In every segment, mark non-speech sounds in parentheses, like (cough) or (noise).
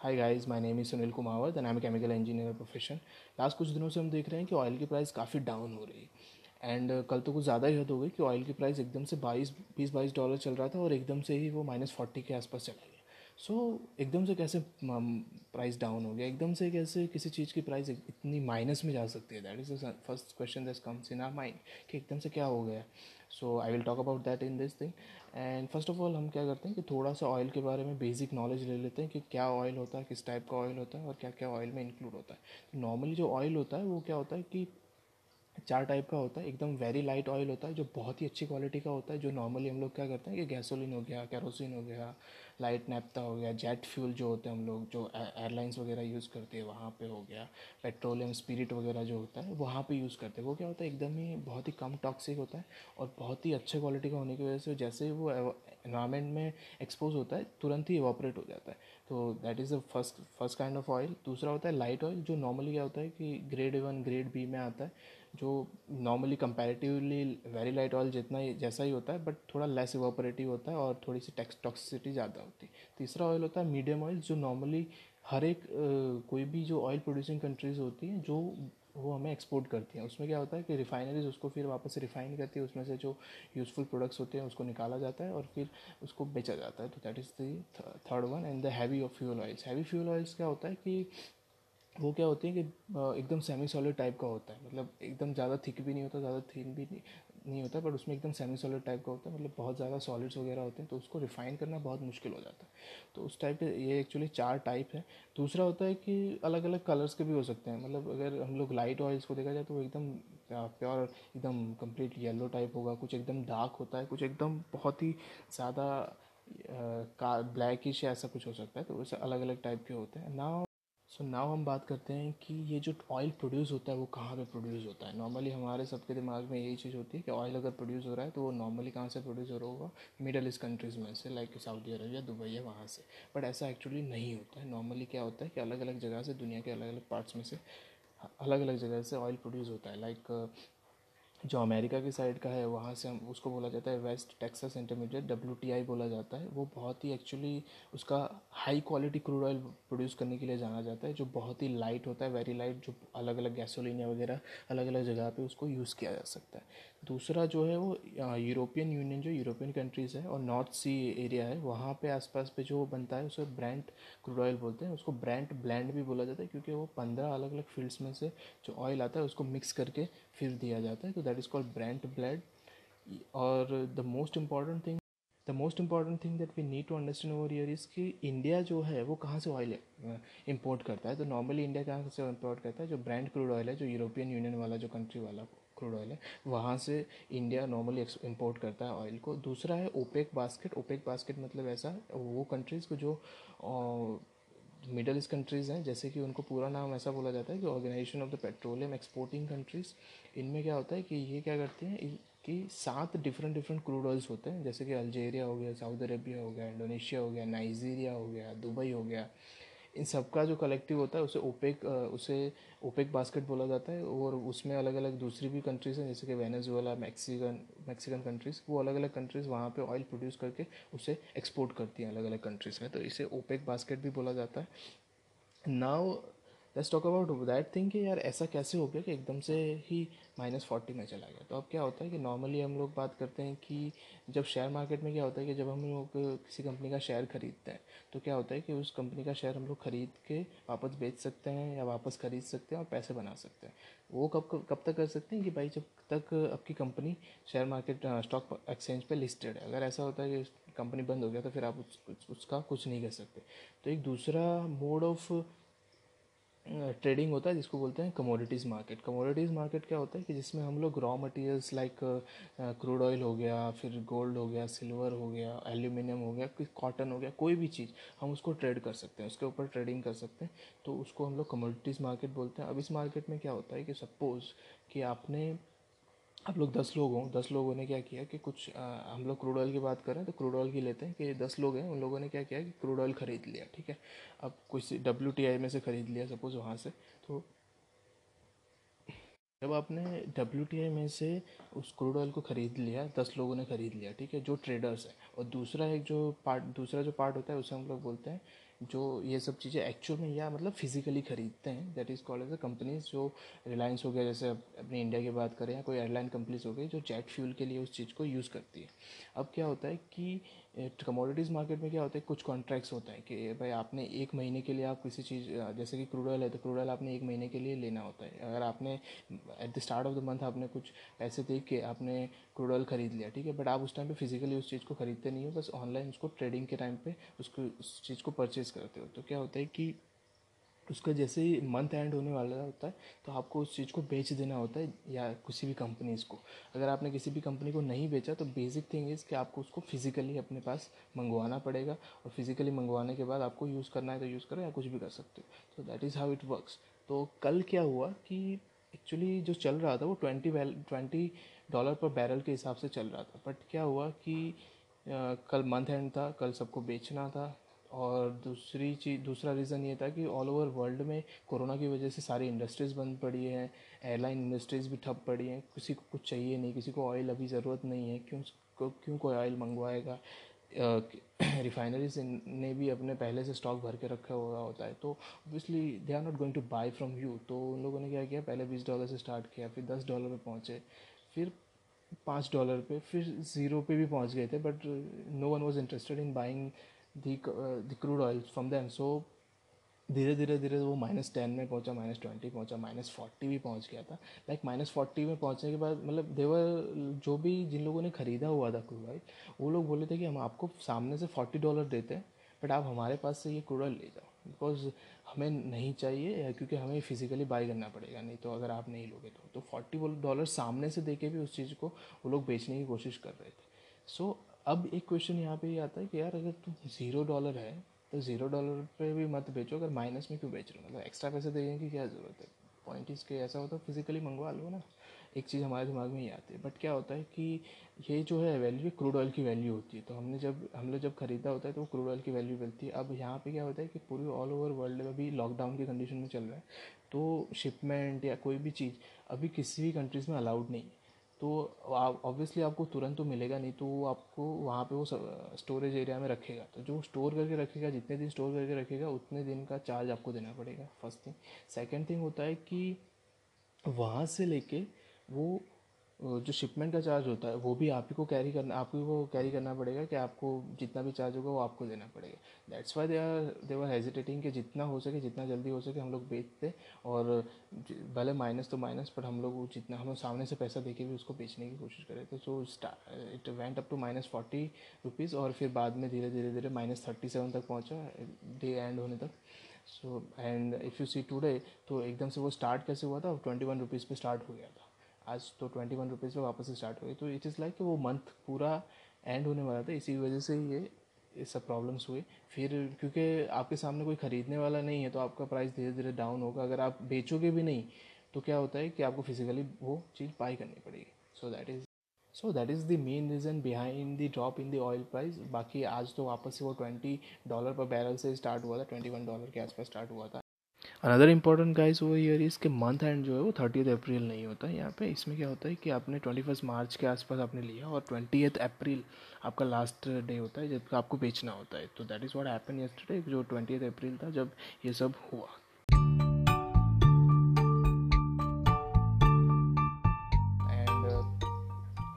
Hi guys my name is Sunil Kumawat and I am chemical engineer profession last कुछ दिनों से हम देख रहे हैं कि ऑयल की प्राइस काफ़ी डाउन हो रही है। एंड uh, कल तो कुछ ज़्यादा ही हद हो गई कि ऑयल की प्राइस एकदम से बाईस बीस बाईस डॉलर चल रहा था और एकदम से ही वो माइनस फोर्टी के आसपास चला गया। सो so, एकदम से कैसे प्राइस डाउन हो गया? एकदम से कैसे किसी चीज़ की प्राइस इतनी माइनस में जा सकती है? That is the first question that comes in our mind कि एकदम से क्या हो गया? So I will talk about that in this thing and first of all हम क्या करते हैं कि थोड़ा सा ऑयल के बारे में बेसिक नॉलेज ले लेते हैं कि क्या ऑयल होता है, किस टाइप का ऑयल होता है और क्या क्या ऑयल में इंक्लूड होता है। नॉर्मली जो ऑयल होता है, वो क्या होता है कि चार टाइप का होता है, एकदम वेरी लाइट ऑयल होता है, जो बहुत ही अच्छी क्वालिटी का होता है, जो नॉर्मली हम लोग क्या करते हैं कि गैसोलिन हो गया कैरोसिन हो गया लाइट नेप्ता हो गया जेट फ्यूल जो होते हैं हम लोग, जो एयरलाइंस वगैरह यूज़ करते हैं, वहाँ पे हो गया पेट्रोलियम स्पिरिट वगैरह जो होता है, वहाँ पे यूज़ करते हैं। वो क्या होता है, एकदम ही बहुत ही कम टॉक्सिक होता है और बहुत ही अच्छे क्वालिटी का होने की वजह से जैसे ही वो इन्वायरमेंट में एक्सपोज होता है, तुरंत ही इवापरेट हो जाता है। तो that is the first first kind of oil दूसरा होता है लाइट ऑयल जो नॉर्मली क्या होता है कि ग्रेड वन ग्रेड बी में आता है जो normally comparatively very light oil जितना ही जैसा ही होता है बट थोड़ा लेस इवापोरेटिव होता है और थोड़ी सी टैक्स टॉक्सिसिटी ज़्यादा होती है। तीसरा ऑयल होता है मीडियम ऑयल जो नॉर्मली हर एक कोई भी जो ऑयल प्रोड्यूसिंग कंट्रीज़ होती हैं, जो वो हमें एक्सपोर्ट करती हैं। उसमें क्या होता है कि रिफाइनरीज उसको फिर वापस रिफाइन करती है, उसमें से जो यूज़फुल प्रोडक्ट्स होते हैं, उसको निकाला जाता है और फिर उसको बेचा जाता है। तो that is the third one and the heavy of fuel oils heavy fuel oils क्या होता है कि वो क्या होती है कि एकदम सेमी सॉलिड टाइप का होता है। मतलब एकदम ज़्यादा थिक भी नहीं होता, ज़्यादा थिन भी नहीं नहीं होता बट उसमें एकदम सेमी सॉलिड टाइप का होता है। मतलब बहुत ज़्यादा सॉलिड्स वगैरह होते हैं तो उसको रिफाइन करना बहुत मुश्किल हो जाता है। तो उस टाइप के, ये एक्चुअली चार टाइप है। दूसरा होता है कि अलग अलग कलर्स के भी हो सकते हैं। मतलब अगर हम लोग लाइट ऑयल्स को देखा जाए तो वो एकदम प्योर एकदम कंप्लीट येलो टाइप होगा। कुछ एकदम डार्क होता है, कुछ एकदम बहुत ही ज़्यादा ब्लैकिश ऐसा कुछ हो सकता है तो वैसे अलग अलग टाइप के होते हैं। ना सो so, नाव हम बात करते हैं कि ये जो ऑयल प्रोड्यूस होता है वो कहाँ पे प्रोड्यूस होता है? नॉर्मली हमारे सबके दिमाग में यही चीज़ होती है कि ऑयल अगर प्रोड्यूस हो रहा है तो वो नॉर्मली कहाँ से प्रोड्यूस हो रहा होगा? मिडल ईस्ट कंट्रीज़ में से लाइक सऊदी अरबिया दुबई है वहाँ से। बट ऐसा एक्चुअली नहीं होता है। नॉर्मली क्या होता है कि अलग अलग जगह से दुनिया के अलग अलग पार्ट्स में से अलग अलग जगह से ऑयल प्रोड्यूस होता है। लाइक जो अमेरिका की साइड का है, वहाँ से हम, उसको बोला जाता है West Texas Intermediate W T I बोला जाता है। वो बहुत ही एक्चुअली उसका high quality crude oil produce करने के लिए जाना जाता है, जो बहुत ही लाइट होता है वेरी लाइट जो अलग अलग गैसोलीन वगैरह अलग अलग जगह पे उसको यूज़ किया जा सकता है। दूसरा जो है वो यूरोपियन यूनियन जो यूरोपियन कंट्रीज़ है और नॉर्थ सी एरिया है, वहाँ पे आसपास पे जो बनता है उसे ब्रांड क्रूड ऑयल बोलते हैं। उसको ब्रांड ब्लैंड भी बोला जाता है क्योंकि वो पंद्रह अलग अलग फील्ड्स में से जो ऑयल आता है उसको मिक्स करके फिर दिया जाता है। तो that is called Brent blend और the most important thing the most important thing that we need to understand over here is कि इंडिया जो है वो कहाँ से ऑयल इम्पोर्ट करता है। तो नॉर्मली इंडिया कहाँ से इम्पोर्ट करता है? जो ब्रांड क्रूड ऑयल है, जो यूरोपियन यूनियन वाला, जो कंट्री वाला क्रूड ऑयल है, वहाँ से इंडिया नॉर्मली इम्पोर्ट करता है ऑयल को। दूसरा है ओपेक बास्केट ओपेक बास्केट मतलब ऐसा, वो कंट्रीज़ को जो मिडल ईस्ट कंट्रीज़ हैं, जैसे कि उनको पूरा नाम ऐसा बोला जाता है कि Organization of the Petroleum Exporting Countries इनमें क्या होता है कि ये क्या करते हैं कि सात डिफरेंट डिफरेंट क्रूड ऑयल्स होते हैं, जैसे कि अल्जेरिया हो गया सऊदी अरेबिया हो गया इंडोनेशिया हो गया नाइजीरिया हो गया दुबई हो गया। इन सबका जो कलेक्टिव होता है, उसे ओपेक उसे ओपेक बास्केट बोला जाता है और उसमें अलग अलग दूसरी भी कंट्रीज़ हैं, जैसे कि वेनेजुएला मैक्सिकन मैक्सिकन कंट्रीज़ वो अलग अलग कंट्रीज़ वहाँ पे ऑयल प्रोड्यूस करके उसे एक्सपोर्ट करती हैं अलग अलग कंट्रीज़ में तो इसे ओपेक बास्केट भी बोला जाता है। Now let's talk about that thing कि यार ऐसा कैसे हो गया कि एकदम से ही माइनस फोर्टी में चला गया। तो अब क्या होता है कि नॉर्मली हम लोग बात करते हैं कि जब शेयर मार्केट में क्या होता है कि जब हम लोग किसी कंपनी का शेयर खरीदते हैं तो क्या होता है कि उस कंपनी का शेयर हम लोग खरीद के वापस बेच सकते हैं या वापस खरीद सकते हैं और पैसे बना सकते हैं। वो कब कब तक कर सकते हैं कि भाई जब तक आपकी company share market stock exchange पे लिस्टेड है। अगर ऐसा होता है कि कंपनी बंद हो गया तो फिर आप उस, उसका कुछ नहीं कर सकते। तो एक दूसरा मोड ऑफ़ ट्रेडिंग होता है जिसको बोलते हैं कमोडिटीज़ मार्केट कमोडिटीज़ मार्केट क्या होता है कि जिसमें हम लोग raw materials like crude oil हो गया, फिर गोल्ड हो गया सिल्वर हो गया एल्यूमिनियम हो गया कॉटन हो गया, कोई भी चीज़, हम उसको ट्रेड कर सकते हैं, उसके ऊपर ट्रेडिंग कर सकते हैं। तो उसको हम लोग कमोडिटीज़ मार्केट बोलते हैं। अब इस मार्केट में क्या होता है कि सपोज़ कि आपने आप लोग दस लोग हों दस लोगों ने क्या किया कि कुछ आ, हम लोग क्रूड ऑयल की बात करें तो क्रूड ऑयल की लेते हैं कि दस लोग हैं उन लोगों ने क्या किया कि क्रूड ऑयल ख़रीद लिया ठीक है? अब कुछ डब्ल्यू टी आई में से ख़रीद लिया सपोज़ वहाँ से तो जब आपने डब्ल्यू टी आई में से उस क्रूड ऑयल को ख़रीद लिया दस लोगों ने ख़रीद लिया ठीक है? जो ट्रेडर्स हैं और दूसरा एक जो पार्ट दूसरा जो पार्ट होता है उसे हम लोग बोलते हैं जो ये सब चीज़ें एक्चुअल में या मतलब फिजिकली खरीदते हैं that is called as a companies जो रिलायंस हो गया, जैसे अपनी इंडिया की बात करें या कोई एयरलाइन कंपनीज़ हो गई जो जेट फ्यूल के लिए उस चीज़ को यूज़ करती है। अब क्या होता है कि कमोडिटीज़ मार्केट में क्या होता है, कुछ कॉन्ट्रैक्ट्स होते हैं कि, भाई आपने एक महीने के लिए आप किसी चीज़, जैसे कि क्रूड ऑयल है तो क्रूड ऑयल आपने एक महीने के लिए लेना होता है। अगर आपने at the start of the month आपने कुछ पैसे देख के आपने क्रूड ऑयल खरीद लिया, ठीक है? बट आप उस टाइम पे फिजिकली उस चीज़ को खरीदते नहीं हो, बस ऑनलाइन उसको ट्रेडिंग के टाइम पर उसको, उस चीज़ को परचेज़ करते हो। तो क्या होता है कि उसका जैसे ही मंथ एंड होने वाला होता है तो आपको उस चीज़ को बेच देना होता है या किसी भी कंपनीज़ को अगर आपने किसी भी कंपनी को नहीं बेचा तो बेसिक थिंग इज़ कि आपको उसको फिज़िकली अपने पास मंगवाना पड़ेगा और फिज़िकली मंगवाने के बाद आपको यूज़ करना है तो यूज़ करो या कुछ भी कर सकते हो। तो that is how it works तो कल क्या हुआ कि एक्चुअली जो चल रहा था वो twenty twenty dollar per barrel के हिसाब से चल रहा था। बट क्या हुआ कि आ, कल मंथ एंड था कल सबको बेचना था और दूसरी चीज़ दूसरा रीज़न ये था कि ऑल ओवर वर्ल्ड में कोरोना की वजह से सारी इंडस्ट्रीज़ बंद पड़ी हैं एयरलाइन इंडस्ट्रीज़ भी ठप पड़ी हैं, किसी को कुछ चाहिए नहीं, किसी को ऑयल अभी ज़रूरत नहीं है, क्यों क्यों कोई ऑयल मंगवाएगा? रिफाइनरीज (coughs) ने भी अपने पहले से स्टॉक भर के रखा हुआ होता है तो obviously they are not going to buy from you तो उन लोगों ने क्या किया, पहले बीस डॉलर से स्टार्ट किया, फिर दस डॉलर पे पहुँचे, फिर पाँच डॉलर पे, फिर ज़ीरो पे भी पहुँच गए थे but no one was interested in buying the crude oil from them so धीरे धीरे धीरे वो माइनस टेन में पहुँचा माइनस ट्वेंटी पहुँचा माइनस फोर्टी भी पहुँच गया था। लाइक माइनस फोर्टी में पहुँचने के बाद मतलब देवर जो भी जिन लोगों ने ख़रीदा हुआ था क्रूड ऑयल वो लोग बोले थे कि हम आपको सामने से फोर्टी डॉलर देते हैं बट आप हमारे पास से ये क्रूड ऑयल ले जाओ। बिकॉज़ हमें नहीं चाहिए क्योंकि हमें फिजिकली बाई करना पड़ेगा नहीं तो अगर आप नहीं लोगे तो। तो फोर्टी डॉलर सामने से दे के भी उस चीज़ को वो लोग बेचने की कोशिश कर रहे थे। सो so, अब एक क्वेश्चन यहाँ पे ये आता है कि यार अगर तुम ज़ीरो डॉलर है तो ज़ीरो डॉलर पे भी मत बेचो, अगर माइनस में क्यों बेच रहे हो? मतलब एक्स्ट्रा पैसे देने की क्या ज़रूरत है? पॉइंट इसके ऐसा होता है फिजिकली मंगवा लो ना। एक चीज़ हमारे दिमाग में ही आती है। बट क्या होता है कि ये जो है वैल्यू क्रूड ऑयल की वैल्यू होती है। तो हमने जब, हम लोग जब ख़रीदा होता है तो क्रूड ऑयल की वैल्यू मिलती है। अब यहाँ पे क्या होता है कि पूरी ऑल ओवर वर्ल्ड में अभी लॉकडाउन की कंडीशन में चल रहा है। तो शिपमेंट या कोई भी चीज़ अभी किसी भी कंट्रीज़ में अलाउड नहीं है। तो ऑब्वियसली आपको तुरंत तो मिलेगा नहीं तो वो आपको वहाँ पे वो स्टोरेज एरिया में रखेगा। तो जो स्टोर करके रखेगा, जितने दिन स्टोर करके रखेगा, उतने दिन का चार्ज आपको देना पड़ेगा फ़र्स्ट थिंग सेकेंड थिंग होता है कि वहाँ से लेके वो जो शिपमेंट का चार्ज होता है, वो भी आप ही को कैरी करना, आप ही को कैरी करना पड़ेगा कि आपको जितना भी चार्ज होगा वो आपको देना पड़ेगा। That's why they are they are hesitating कि जितना हो सके, जितना जल्दी हो सके हम लोग बेचते और भले माइनस तो माइनस पर हम लोग जितना, हम लोग सामने से पैसा दे के भी उसको बेचने की कोशिश करें तो so it went up to minus forty rupees और फिर बाद में धीरे धीरे धीरे माइनस थर्टी सेवन तक पहुँचा डे एंड होने तक। So and if you see today तो एकदम से वो स्टार्ट कैसे हुआ था? ट्वेंटी वन रुपीज़ पे स्टार्ट हो गया था। आज तो ट्वेंटी वन रुपीज़ में वापस से स्टार्ट हुई तो इट इज़ लाइक वो मंथ पूरा एंड होने वाला था, इसी वजह से ये ये सब प्रॉब्लम्स हुए। फिर क्योंकि आपके सामने कोई ख़रीदने वाला नहीं है तो आपका प्राइस धीरे धीरे डाउन होगा। अगर आप बेचोगे भी नहीं तो क्या होता है कि आपको फिजिकली वो चीज़ बाई करनी पड़ेगी। So that is so that is the main reason behind the drop in the oil price बाकी आज तो वापस से वो ट्वेंटी डॉलर पर बैरल से स्टार्ट हुआ था ट्वेंटी वन डॉलर के आसपास स्टार्ट हुआ था। अनदर इंपॉर्टेंट गाइस वो ईयर इसके मंथ एंड जो है वो थर्टी अप्रैल नहीं होता है यहाँ पे। इसमें क्या होता है कि आपने ट्वेंटी फ़र्स्ट मार्च के आसपास आपने लिया और ट्वेंटी अप्रैल आपका लास्ट डे होता है जब आपको बेचना होता है। तो that is what happen yesterday जो ट्वेंटी अप्रैल था जब ये सब हुआ। एंड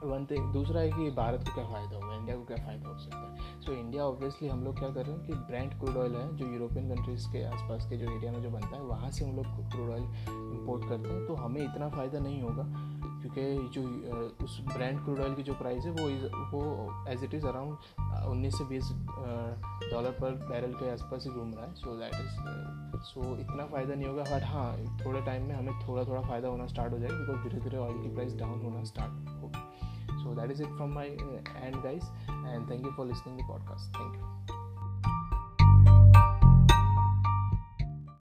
वन थिंग दूसरा है कि भारत को क्या फ़ायदा होगा इंडिया को क्या फ़ायदा हो सकता है? सो इंडिया ऑब्वियसली हम लोग क्या कर रहे हैं कि ब्रांड क्रूड ऑयल है, जो यूरोपियन कंट्रीज़ के आसपास के जो एरिया में जो बनता है, वहाँ से हम लोग क्रूड ऑयल इम्पोर्ट करते हैं। तो हमें इतना फ़ायदा नहीं होगा, क्योंकि जो उस ब्रांड क्रूड ऑयल की जो प्राइस है, वो वो एज इट इज़ अराउंड उन्नीस से बीस डॉलर पर बैरल के आसपास ही घूम रहा है। सो दैट इज़ सो इतना फ़ायदा नहीं होगा। बट हाँ थोड़े टाइम में हमें थोड़ा थोड़ा फ़ायदा होना स्टार्ट हो जाएगा बिकॉज़ धीरे धीरे ऑयल की प्राइस डाउन होना स्टार्ट होगा। So that is it from my uh, end guys. And thank you for listening to the podcast. Thank you